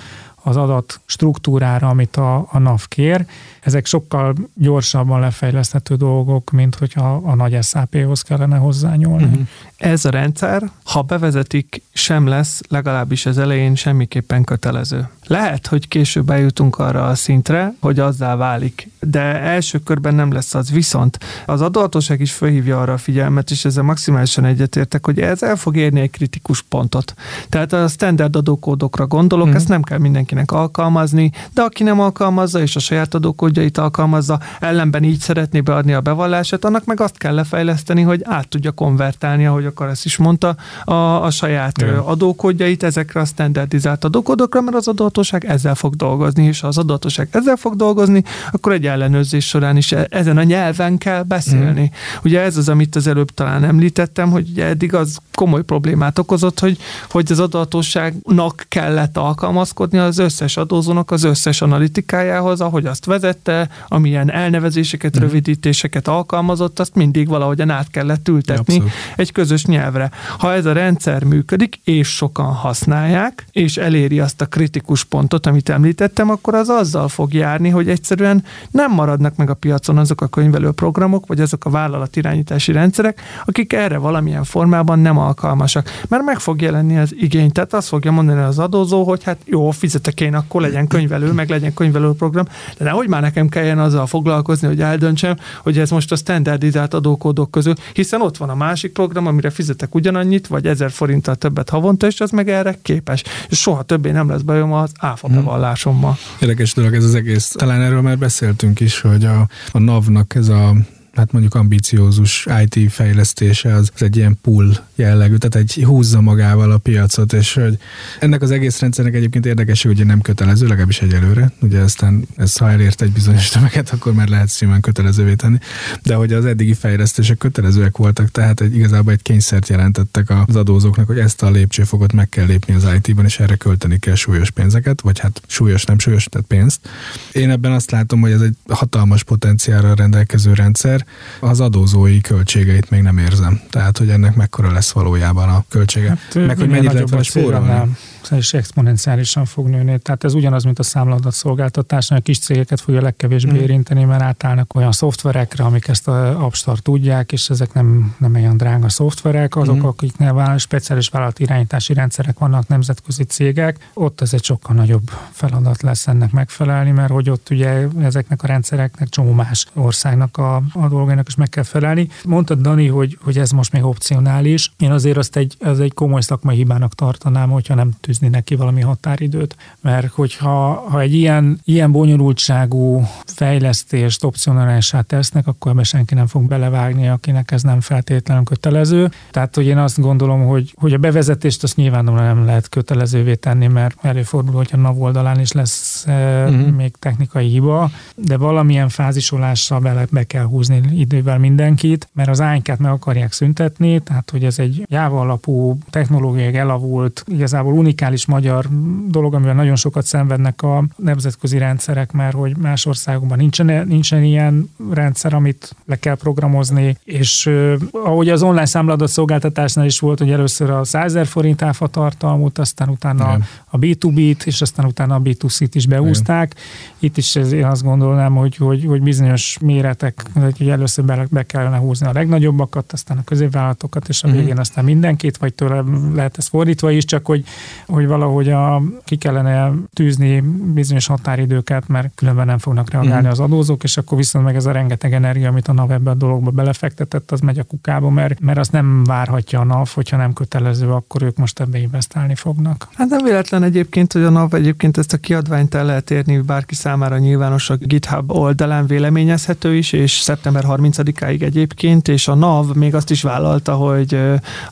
az adat struktúrára, amit a, a NAV kér. Ezek sokkal gyorsabban lefejleszthető dolgok, mint hogyha a nagy SAP-hoz kellene hozzányúlni. Uh-huh. Ez a rendszer, ha bevezetik, sem lesz legalábbis az elején semmiképpen kötelező. Lehet, hogy később eljutunk arra a szintre, hogy azzá válik, de első körben nem lesz az. Viszont az adóhatóság is felhívja arra a figyelmet, és ezzel maximálisan egyetértek, hogy ez el fog érni egy kritikus pontot. Tehát a standard adókódokra gondolok, mm. ezt nem kell mindenkinek alkalmazni, de aki nem alkalmazza, és a saját adókódjait alkalmazza, ellenben így szeretné beadni a bevallását, annak meg azt kell lefejleszteni, hogy át tudja konvertálni, ahogy akar ezt is mondta, a, a saját Igen. adókódjait ezekre a standardizált adókódokra, mert az adóhatóság ezzel fog dolgozni, és ha az adóhatóság ezzel fog dolgozni, akkor egy ellenőrzés során is e, ezen a nyelven kell beszélni. Mm. Ugye ez az, amit az előbb talán említettem, hogy ugye eddig az komoly problémát okozott, hogy, hogy az adóhatóságnak kellett alkalmazkodni az összes adózónak az összes analitikájához, ahogy azt vezette, amilyen elnevezéseket, mm. rövidítéseket alkalmazott, azt mindig valahogyan át kellett ültetni Abszolút. egy közös nyelvre. Ha ez a rendszer működik, és sokan használják, és eléri azt a kritikus pontot, amit említettem, akkor az azzal fog járni, hogy egyszerűen nem maradnak meg a piacon azok a könyvelő programok, vagy azok a vállalatirányítási rendszerek, akik erre valamilyen formában nem alkalmasak. Mert meg fog jelenni az igény. Tehát azt fogja mondani az adózó, hogy hát jó, fizetek én, akkor legyen könyvelő, meg legyen könyvelő program, de nehogy már nekem kelljen azzal foglalkozni, hogy eldöntsem, hogy ez most a standardizált adókódok közül, hiszen ott van a másik program, amire fizetek ugyanannyit, vagy ezer forinttal többet havonta, és az meg erre képes. És soha többé nem lesz bajom az áfa bevallásommal. Érdekes dolog ez az egész. Talán erről már beszéltünk is, hogy a, a NAV-nak ez a hát mondjuk ambiciózus IT fejlesztése az, az egy ilyen pull jellegű, tehát egy húzza magával a piacot, és hogy ennek az egész rendszernek egyébként érdekesség, hogy nem kötelező, legalábbis egyelőre, ugye aztán ez ha elért egy bizonyos tömeget, akkor már lehet simán kötelezővé tenni, de hogy az eddigi fejlesztések kötelezőek voltak, tehát egy, igazából egy kényszert jelentettek az adózóknak, hogy ezt a lépcsőfokot meg kell lépni az IT-ban, és erre költeni kell súlyos pénzeket, vagy hát súlyos, nem súlyos, tehát pénzt. Én ebben azt látom, hogy ez egy hatalmas potenciálra rendelkező rendszer, az adózói költségeit még nem érzem. Tehát, hogy ennek mekkora lesz valójában a költsége. Hát, meg hogy mennyit lehet vele spórolni és exponenciálisan fog nőni. Tehát ez ugyanaz, mint a számladatszolgáltatás, a kis cégeket fogja legkevésbé mm. érinteni, mert átállnak olyan szoftverekre, amik ezt a Upstart tudják, és ezek nem, nem olyan drága szoftverek, azok, mm. akiknél vállal, speciális vállalat irányítási rendszerek vannak, nemzetközi cégek, ott ez egy sokkal nagyobb feladat lesz ennek megfelelni, mert hogy ott ugye ezeknek a rendszereknek csomó más országnak a, a dolgainak is meg kell felelni. Mondtad, Dani, hogy, hogy ez most még opcionális. Én azért azt egy, az egy komoly szakmai hibának tartanám, hogyha nem tűzni neki valami határidőt, mert hogyha ha egy ilyen, ilyen bonyolultságú fejlesztést opcionálisá tesznek, akkor ebbe senki nem fog belevágni, akinek ez nem feltétlenül kötelező. Tehát, hogy én azt gondolom, hogy, hogy a bevezetést azt nyilván nem lehet kötelezővé tenni, mert előfordul, hogy a NAV oldalán is lesz uh-huh. még technikai hiba, de valamilyen fázisolással bele be kell húzni idővel mindenkit, mert az ánykát meg akarják szüntetni, tehát hogy ez egy jáva alapú technológiai elavult, igazából unikális unikális magyar dolog, amivel nagyon sokat szenvednek a nemzetközi rendszerek, mert hogy más országokban nincsen, nincsen ilyen rendszer, amit le kell programozni, és ahogy az online számladat szolgáltatásnál is volt, hogy először a 100 forint áfa tartalmut, aztán utána Igen. a B2B-t, és aztán utána a B2C-t is beúzták. Igen. Itt is ez, én azt gondolnám, hogy, hogy, hogy bizonyos méretek, hogy először be, be kellene húzni a legnagyobbakat, aztán a középvállalatokat, és a mhm. végén aztán mindenkit, vagy tőle lehet ez fordítva is, csak hogy, hogy valahogy a, ki kellene tűzni bizonyos határidőket, mert különben nem fognak reagálni mm. az adózók, és akkor viszont meg ez a rengeteg energia, amit a NAV ebbe a dologba belefektetett, az megy a kukába, mert, mert azt nem várhatja a NAV, hogyha nem kötelező, akkor ők most ebbe investálni fognak. Hát nem véletlen egyébként, hogy a NAV egyébként ezt a kiadványt el lehet érni bárki számára nyilvános a GitHub oldalán véleményezhető is, és szeptember 30-áig egyébként, és a NAV még azt is vállalta, hogy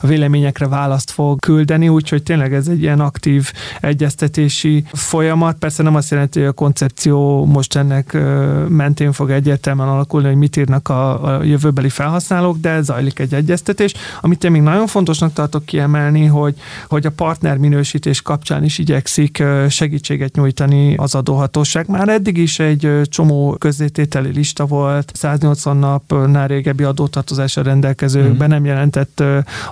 a véleményekre választ fog küldeni, úgyhogy tényleg ez egy ilyen aktív egyeztetési folyamat. Persze nem azt jelenti, hogy a koncepció most ennek mentén fog egyértelműen alakulni, hogy mit írnak a, a jövőbeli felhasználók, de zajlik egy egyeztetés. Amit én még nagyon fontosnak tartok kiemelni, hogy, hogy a partner minősítés kapcsán is igyekszik segítséget nyújtani az adóhatóság. Már eddig is egy csomó közzétételi lista volt, 180 napnál régebbi adótartozással rendelkezőkben mm. nem jelentett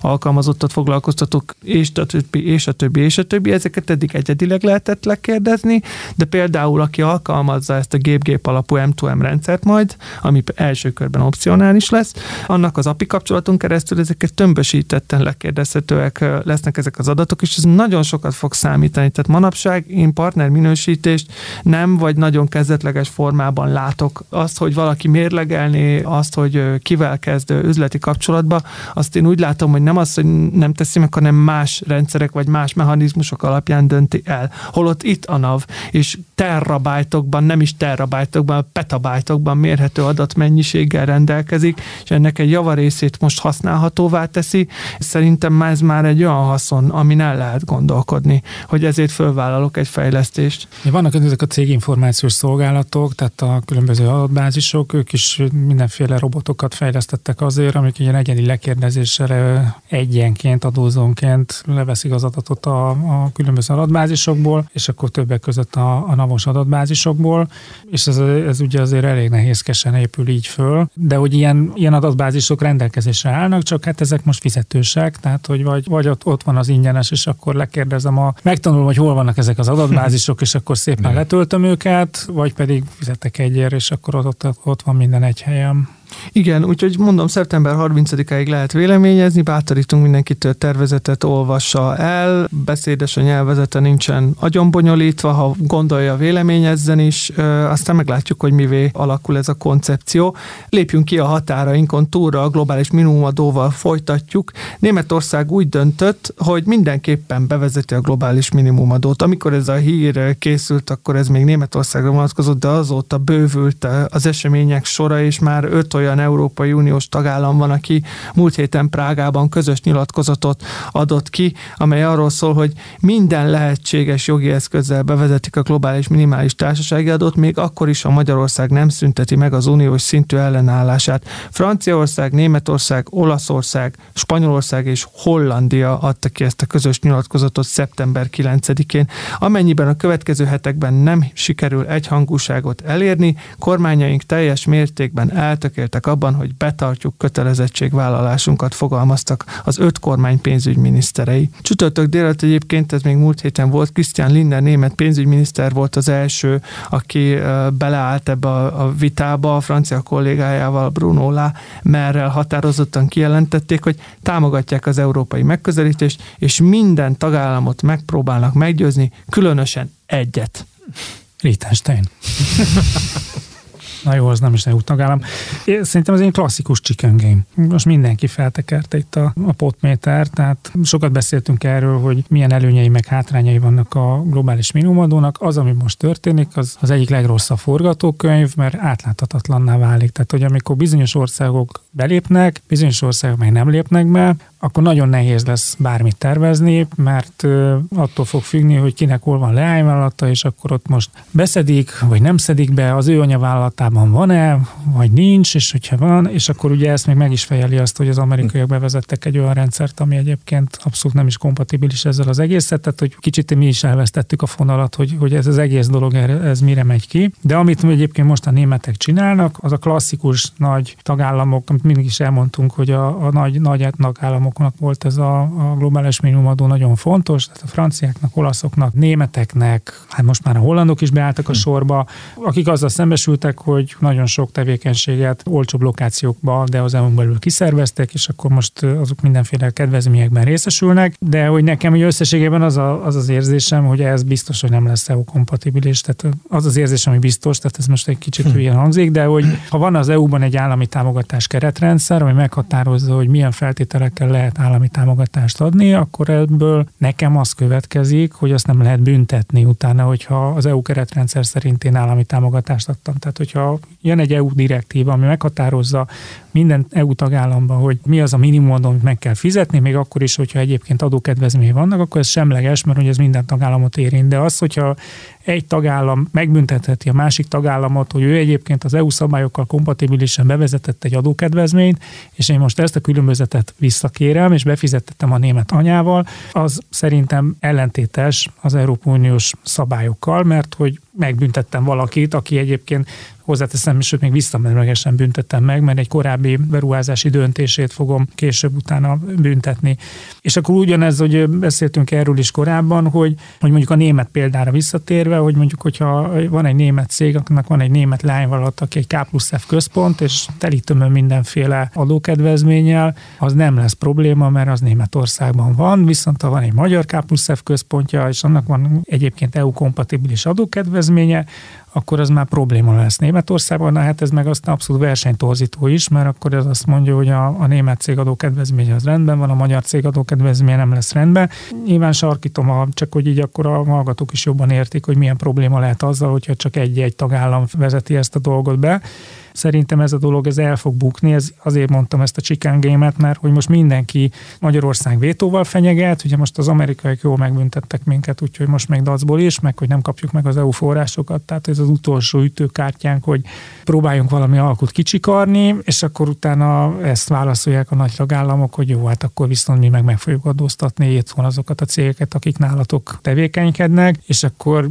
alkalmazottat foglalkoztatók, és a többi, és a többi, és a többi. Ezeket eddig egyedileg lehetett lekérdezni, de például aki alkalmazza ezt a gép-gép alapú M2M rendszert majd, ami első körben opcionális lesz, annak az API kapcsolaton keresztül ezeket tömbösítetten lekérdezhetőek lesznek ezek az adatok, és ez nagyon sokat fog számítani. Tehát manapság én partner minősítést nem vagy nagyon kezdetleges formában látok. Azt, hogy valaki mérlegelni, azt, hogy kivel kezd üzleti kapcsolatba, azt én úgy látom, hogy nem az, hogy nem teszi meg, hanem más rendszerek vagy más mechanizmusok alapján dönti el. Holott itt a NAV, és terrabájtokban, nem is terrabájtokban, petabájtokban mérhető adatmennyiséggel rendelkezik, és ennek egy javarészét most használhatóvá teszi. Szerintem ez már egy olyan haszon, amin el lehet gondolkodni, hogy ezért fölvállalok egy fejlesztést. Vannak ezek a céginformációs szolgálatok, tehát a különböző adatbázisok, ők is mindenféle robotokat fejlesztettek azért, amik ilyen egyedi lekérdezéssel egyenként, adózónként leveszik az adatot a, a különböző adatbázisokból, és akkor többek között a, a NAVOS adatbázisokból, és ez, ez ugye azért elég nehézkesen épül így föl, de hogy ilyen, ilyen adatbázisok rendelkezésre állnak, csak hát ezek most fizetősek, tehát hogy vagy, vagy ott, ott van az ingyenes, és akkor lekérdezem a, megtanulom, hogy hol vannak ezek az adatbázisok, és akkor szépen letöltöm őket, vagy pedig fizetek egyért, és akkor ott, ott, ott van minden egy helyen. Igen, úgyhogy mondom, szeptember 30-áig lehet véleményezni, bátorítunk mindenkit tervezetet olvassa el, beszédes a nyelvezete nincsen agyonbonyolítva, ha gondolja, véleményezzen is, aztán meglátjuk, hogy mivé alakul ez a koncepció. Lépjünk ki a határainkon túlra, a globális minimumadóval folytatjuk. Németország úgy döntött, hogy mindenképpen bevezeti a globális minimumadót. Amikor ez a hír készült, akkor ez még Németországra vonatkozott, de azóta bővült az események sora, és már öt olyan Európai Uniós tagállam van, aki múlt héten Prágában közös nyilatkozatot adott ki, amely arról szól, hogy minden lehetséges jogi eszközzel bevezetik a globális minimális társasági adót, még akkor is, ha Magyarország nem szünteti meg az uniós szintű ellenállását. Franciaország, Németország, Olaszország, Spanyolország és Hollandia adta ki ezt a közös nyilatkozatot szeptember 9-én. Amennyiben a következő hetekben nem sikerül egyhangúságot elérni, kormányaink teljes mértékben eltökélt egyetértek abban, hogy betartjuk kötelezettségvállalásunkat, fogalmaztak az öt kormány pénzügyminiszterei. Csütörtök délután egyébként, ez még múlt héten volt, Christian Lindner német pénzügyminiszter volt az első, aki beleállt ebbe a vitába a francia kollégájával, Bruno La merrel határozottan kijelentették, hogy támogatják az európai megközelítést, és minden tagállamot megpróbálnak meggyőzni, különösen egyet. Liechtenstein. Na jó, az nem is EU tagállam. Én szerintem ez egy klasszikus chicken game. Most mindenki feltekerte itt a, a potméter, tehát sokat beszéltünk erről, hogy milyen előnyei meg hátrányai vannak a globális minimumadónak. Az, ami most történik, az az egyik legrosszabb forgatókönyv, mert átláthatatlanná válik. Tehát, hogy amikor bizonyos országok belépnek, bizonyos országok meg nem lépnek be, akkor nagyon nehéz lesz bármit tervezni, mert attól fog függni, hogy kinek hol van leányvállalata, és akkor ott most beszedik, vagy nem szedik be, az ő anyavállalatában van-e, vagy nincs, és hogyha van, és akkor ugye ezt még meg is fejeli azt, hogy az amerikaiak bevezettek egy olyan rendszert, ami egyébként abszolút nem is kompatibilis ezzel az egészet, tehát hogy kicsit mi is elvesztettük a fonalat, hogy, hogy ez az egész dolog, ez mire megy ki. De amit egyébként most a németek csinálnak, az a klasszikus nagy tagállamok, amit mindig is elmondtunk, hogy a, a nagy, nagy tagállamok államoknak volt ez a, a globális minimumadó nagyon fontos, tehát a franciáknak, olaszoknak, németeknek, hát most már a hollandok is beálltak a hm. sorba, akik azzal szembesültek, hogy nagyon sok tevékenységet olcsóbb lokációkba, de az EU-n belül kiszerveztek, és akkor most azok mindenféle kedvezményekben részesülnek, de hogy nekem hogy összességében az, a, az az érzésem, hogy ez biztos, hogy nem lesz EU-kompatibilis, tehát az az érzésem, hogy biztos, tehát ez most egy kicsit hm. hülyén hangzik, de hogy ha van az EU-ban egy állami támogatás keretrendszer, ami meghatározza, hogy milyen feltételekkel lehet állami támogatást adni, akkor ebből nekem az következik, hogy azt nem lehet büntetni utána, hogyha az EU keretrendszer szerint én állami támogatást adtam. Tehát, hogyha jön egy EU direktíva, ami meghatározza minden EU tagállamban, hogy mi az a minimum amit meg kell fizetni, még akkor is, hogyha egyébként adókedvezményei vannak, akkor ez semleges, mert hogy ez minden tagállamot érint. De az, hogyha egy tagállam megbüntetheti a másik tagállamot, hogy ő egyébként az EU szabályokkal kompatibilisen bevezetett egy adókedvezményt, és én most ezt a különbözetet visszakérem, és befizettem a német anyával, az szerintem ellentétes az Európai Uniós szabályokkal, mert hogy megbüntettem valakit, aki egyébként hozzáteszem, sőt még visszamenőlegesen büntettem meg, mert egy korábbi beruházási döntését fogom később utána büntetni. És akkor ugyanez, hogy beszéltünk erről is korábban, hogy, hogy mondjuk a német példára visszatérve, hogy mondjuk, hogyha van egy német cég, akinek van egy német lányvállalat, aki egy K plusz F központ, és telítömön mindenféle adókedvezménnyel, az nem lesz probléma, mert az Németországban van, viszont ha van egy magyar K plusz F központja, és annak van egyébként EU-kompatibilis adókedvezménye, akkor az már probléma lesz Németországban, na hát ez meg aztán abszolút versenytorzító is, mert akkor ez azt mondja, hogy a, a német cég adókedvezménye az rendben van, a magyar cég adókedvezménye nem lesz rendben. Nyilván sarkítom, csak hogy így akkor a hallgatók is jobban értik, hogy milyen probléma lehet azzal, hogyha csak egy-egy tagállam vezeti ezt a dolgot be. Szerintem ez a dolog ez el fog bukni, ez azért mondtam ezt a chicken game-et, mert hogy most mindenki Magyarország vétóval fenyeget, ugye most az amerikaiak jól megbüntettek minket, úgyhogy most még dacból is, meg hogy nem kapjuk meg az EU forrásokat, tehát ez az utolsó ütőkártyánk, hogy próbáljunk valami alkut kicsikarni, és akkor utána ezt válaszolják a nagy tagállamok, hogy jó, hát akkor viszont mi meg meg fogjuk adóztatni itthon azokat a cégeket, akik nálatok tevékenykednek, és akkor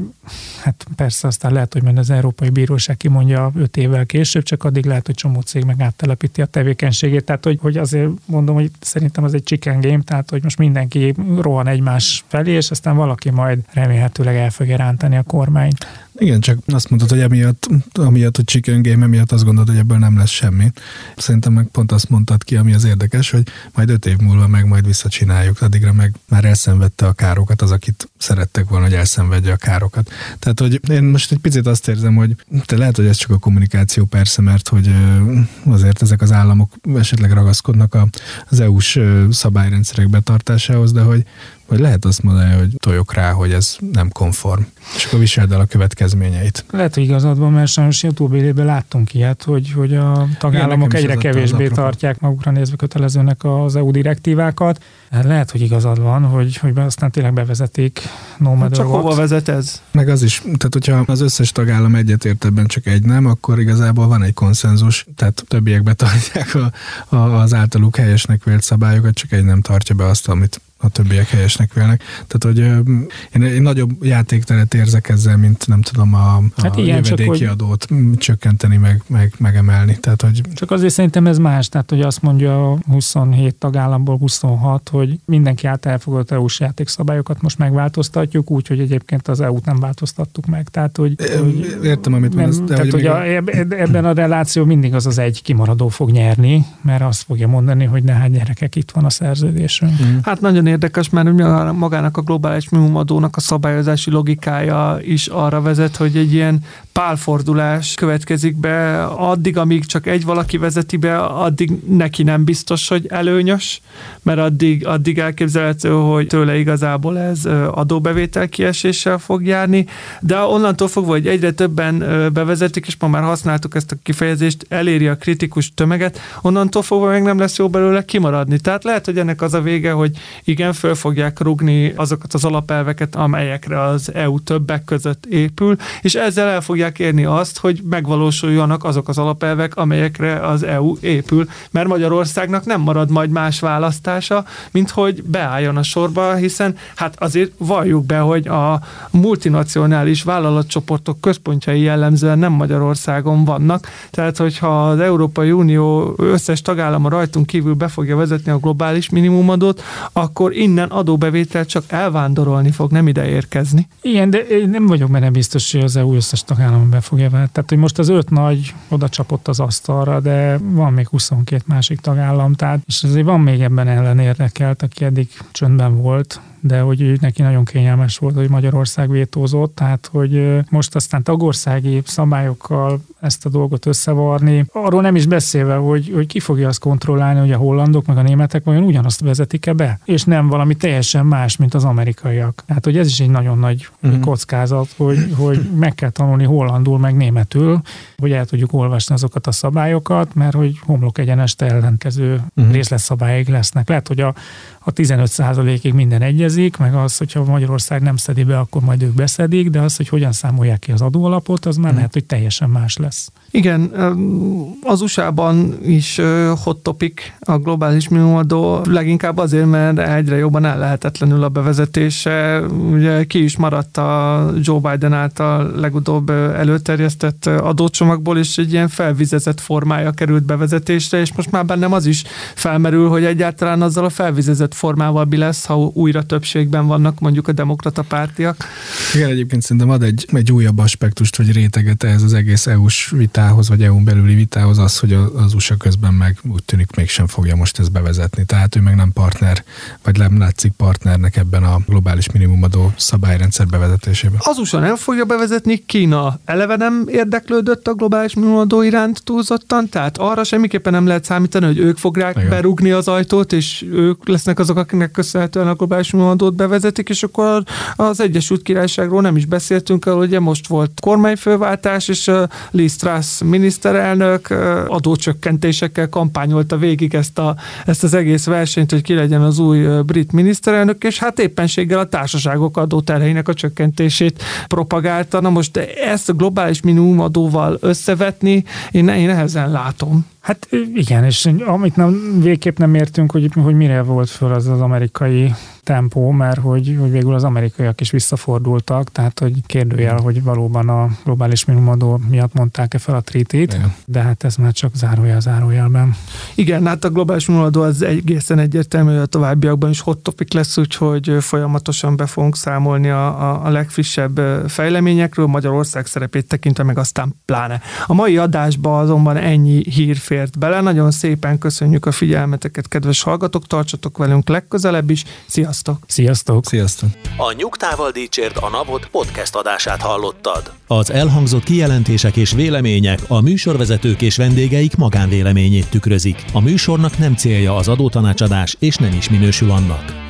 hát persze aztán lehet, hogy majd az Európai Bíróság kimondja öt évvel később, csak addig lehet, hogy csomó cég meg áttelepíti a tevékenységét. Tehát, hogy, hogy azért mondom, hogy szerintem az egy chicken game, tehát, hogy most mindenki rohan egymás felé, és aztán valaki majd remélhetőleg el fogja rántani a kormányt. Igen, csak azt mondtad, hogy emiatt, amiatt, hogy chicken game, emiatt azt gondolod, hogy ebből nem lesz semmi. Szerintem meg pont azt mondtad ki, ami az érdekes, hogy majd öt év múlva meg majd visszacsináljuk, addigra meg már elszenvedte a károkat az, akit szerettek volna, hogy elszenvedje a károkat. Tehát, hogy én most egy picit azt érzem, hogy te lehet, hogy ez csak a kommunikáció persze, mert hogy azért ezek az államok esetleg ragaszkodnak az EU-s szabályrendszerek betartásához, de hogy vagy lehet azt mondani, hogy tojok rá, hogy ez nem konform, és akkor viseld el a következményeit. Lehet, hogy igazad van, mert sajnos utóbbi évben láttunk ilyet, hogy, hogy a tagállamok Igen, egyre kevésbé tartják magukra nézve kötelezőnek az EU direktívákat. Hát lehet, hogy igazad van, hogy, hogy aztán tényleg bevezetik no hát Csak hova vezet ez? Meg az is, tehát hogyha az összes tagállam egyetért ebben csak egy nem, akkor igazából van egy konszenzus, tehát többiek betartják a, a, az általuk helyesnek vélt szabályokat, csak egy nem tartja be azt, amit a többiek helyesnek vélnek. Tehát, hogy én, én nagyobb játékteret érzek ezzel, mint nem tudom a, a hát ilyen, jövedéki csak, adót hogy... csökkenteni, meg, meg, megemelni. Tehát, hogy... Csak azért szerintem ez más, tehát hogy azt mondja a 27 tagállamból 26, hogy mindenki által elfogadott EU-s játékszabályokat most megváltoztatjuk, úgy, hogy egyébként az EU-t nem változtattuk meg. Tehát, hogy, hogy Értem, amit nem, mondasz. Tehát, hogy, hogy a, ebben a reláció mindig az az egy kimaradó fog nyerni, mert azt fogja mondani, hogy ne hát gyerekek, itt van a szerződésünk. Mm. Hát nagyon érdekes, mert magának a globális minimumadónak a szabályozási logikája is arra vezet, hogy egy ilyen pálfordulás következik be, addig, amíg csak egy valaki vezeti be, addig neki nem biztos, hogy előnyös, mert addig, addig elképzelhető, hogy tőle igazából ez adóbevétel kieséssel fog járni, de onnantól fogva, hogy egyre többen bevezetik, és ma már használtuk ezt a kifejezést, eléri a kritikus tömeget, onnantól fogva meg nem lesz jó belőle kimaradni. Tehát lehet, hogy ennek az a vége, hogy igen, föl fogják rugni azokat az alapelveket, amelyekre az EU többek között épül, és ezzel el fogják érni azt, hogy megvalósuljanak azok az alapelvek, amelyekre az EU épül, mert Magyarországnak nem marad majd más választása, mint hogy beálljon a sorba, hiszen hát azért valljuk be, hogy a multinacionális vállalatcsoportok központjai jellemzően nem Magyarországon vannak, tehát hogyha az Európai Unió összes tagállama rajtunk kívül be fogja vezetni a globális minimumadót, akkor innen adóbevétel csak elvándorolni fog, nem ide érkezni. Igen, de én nem vagyok benne biztos, hogy az EU összes tagállam be fogja venni. Tehát, hogy most az öt nagy oda csapott az asztalra, de van még 22 másik tagállam, tehát, és azért van még ebben ellen érdekelt, aki eddig csöndben volt, de hogy neki nagyon kényelmes volt, hogy Magyarország vétózott, tehát hogy most aztán tagországi szabályokkal ezt a dolgot összevarni, arról nem is beszélve, hogy, hogy ki fogja azt kontrollálni, hogy a hollandok meg a németek vajon ugyanazt vezetik-e be, és nem valami teljesen más, mint az amerikaiak. Tehát, hogy ez is egy nagyon nagy mm. kockázat, hogy, hogy meg kell tanulni hollandul, meg németül, hogy el tudjuk olvasni azokat a szabályokat, mert hogy homlok egyenest ellenkező uh-huh. részletszabályok lesznek. Lehet, hogy a, a 15 ig minden egyezik, meg az, hogyha Magyarország nem szedi be, akkor majd ők beszedik, de az, hogy hogyan számolják ki az adóalapot, az már uh-huh. lehet, hogy teljesen más lesz. Igen, az USA-ban is hot topic a globális minimumadó, leginkább azért, mert egyre jobban el lehetetlenül a bevezetése. Ugye ki is maradt a Joe Biden által legutóbb előterjesztett adócsomagból, és egy ilyen felvizezett formája került bevezetésre, és most már bennem az is felmerül, hogy egyáltalán azzal a felvizezett formával mi lesz, ha újra többségben vannak mondjuk a demokrata pártiak. Igen, egyébként szerintem ad egy, egy újabb aspektust, hogy réteget ez az egész EU-s vitához, vagy EU-n belüli vitához az, hogy az USA közben meg úgy tűnik mégsem fogja most ezt bevezetni. Tehát ő meg nem partner, vagy nem látszik partnernek ebben a globális minimumadó szabályrendszer bevezetésében. Az USA nem fogja bevezetni, Kína eleve nem érdeklődött a globális minimumadó iránt túlzottan, tehát arra semmiképpen nem lehet számítani, hogy ők fogják Igen. berúgni az ajtót, és ők lesznek azok, akiknek köszönhetően a globális minimumadót bevezetik, és akkor az Egyesült Királyságról nem is beszéltünk el, ugye most volt kormányfőváltás, és Liz Truss miniszterelnök adócsökkentésekkel kampányolta végig ezt, a, ezt az egész versenyt, hogy ki legyen az új brit miniszterelnök, és hát éppenséggel a társaságok adóterheinek a csökkentését propagálta. Na most ezt a globális minimumadóval összevetni, én, én nehezen látom. Hát igen, és amit nem, végképp nem értünk, hogy, hogy mire volt föl az az amerikai tempó, mert hogy, hogy végül az amerikaiak is visszafordultak, tehát hogy kérdőjel, hogy valóban a globális minimumadó miatt mondták-e fel a tritit, de hát ez már csak zárójel zárójelben. Igen, hát a globális minimumadó az egészen egyértelmű, hogy a továbbiakban is hot topic lesz, úgyhogy folyamatosan be fogunk számolni a, a, a legfrissebb fejleményekről, Magyarország szerepét tekintve meg aztán pláne. A mai adásban azonban ennyi hír fért bele, nagyon szépen köszönjük a figyelmeteket, kedves hallgatók, tartsatok velünk legközelebb is, sziasztok! Sziasztok! Sziasztok! A Nyugtával Dícsért a Napot podcast adását hallottad. Az elhangzott kijelentések és vélemények a műsorvezetők és vendégeik magánvéleményét tükrözik. A műsornak nem célja az adótanácsadás, és nem is minősül annak.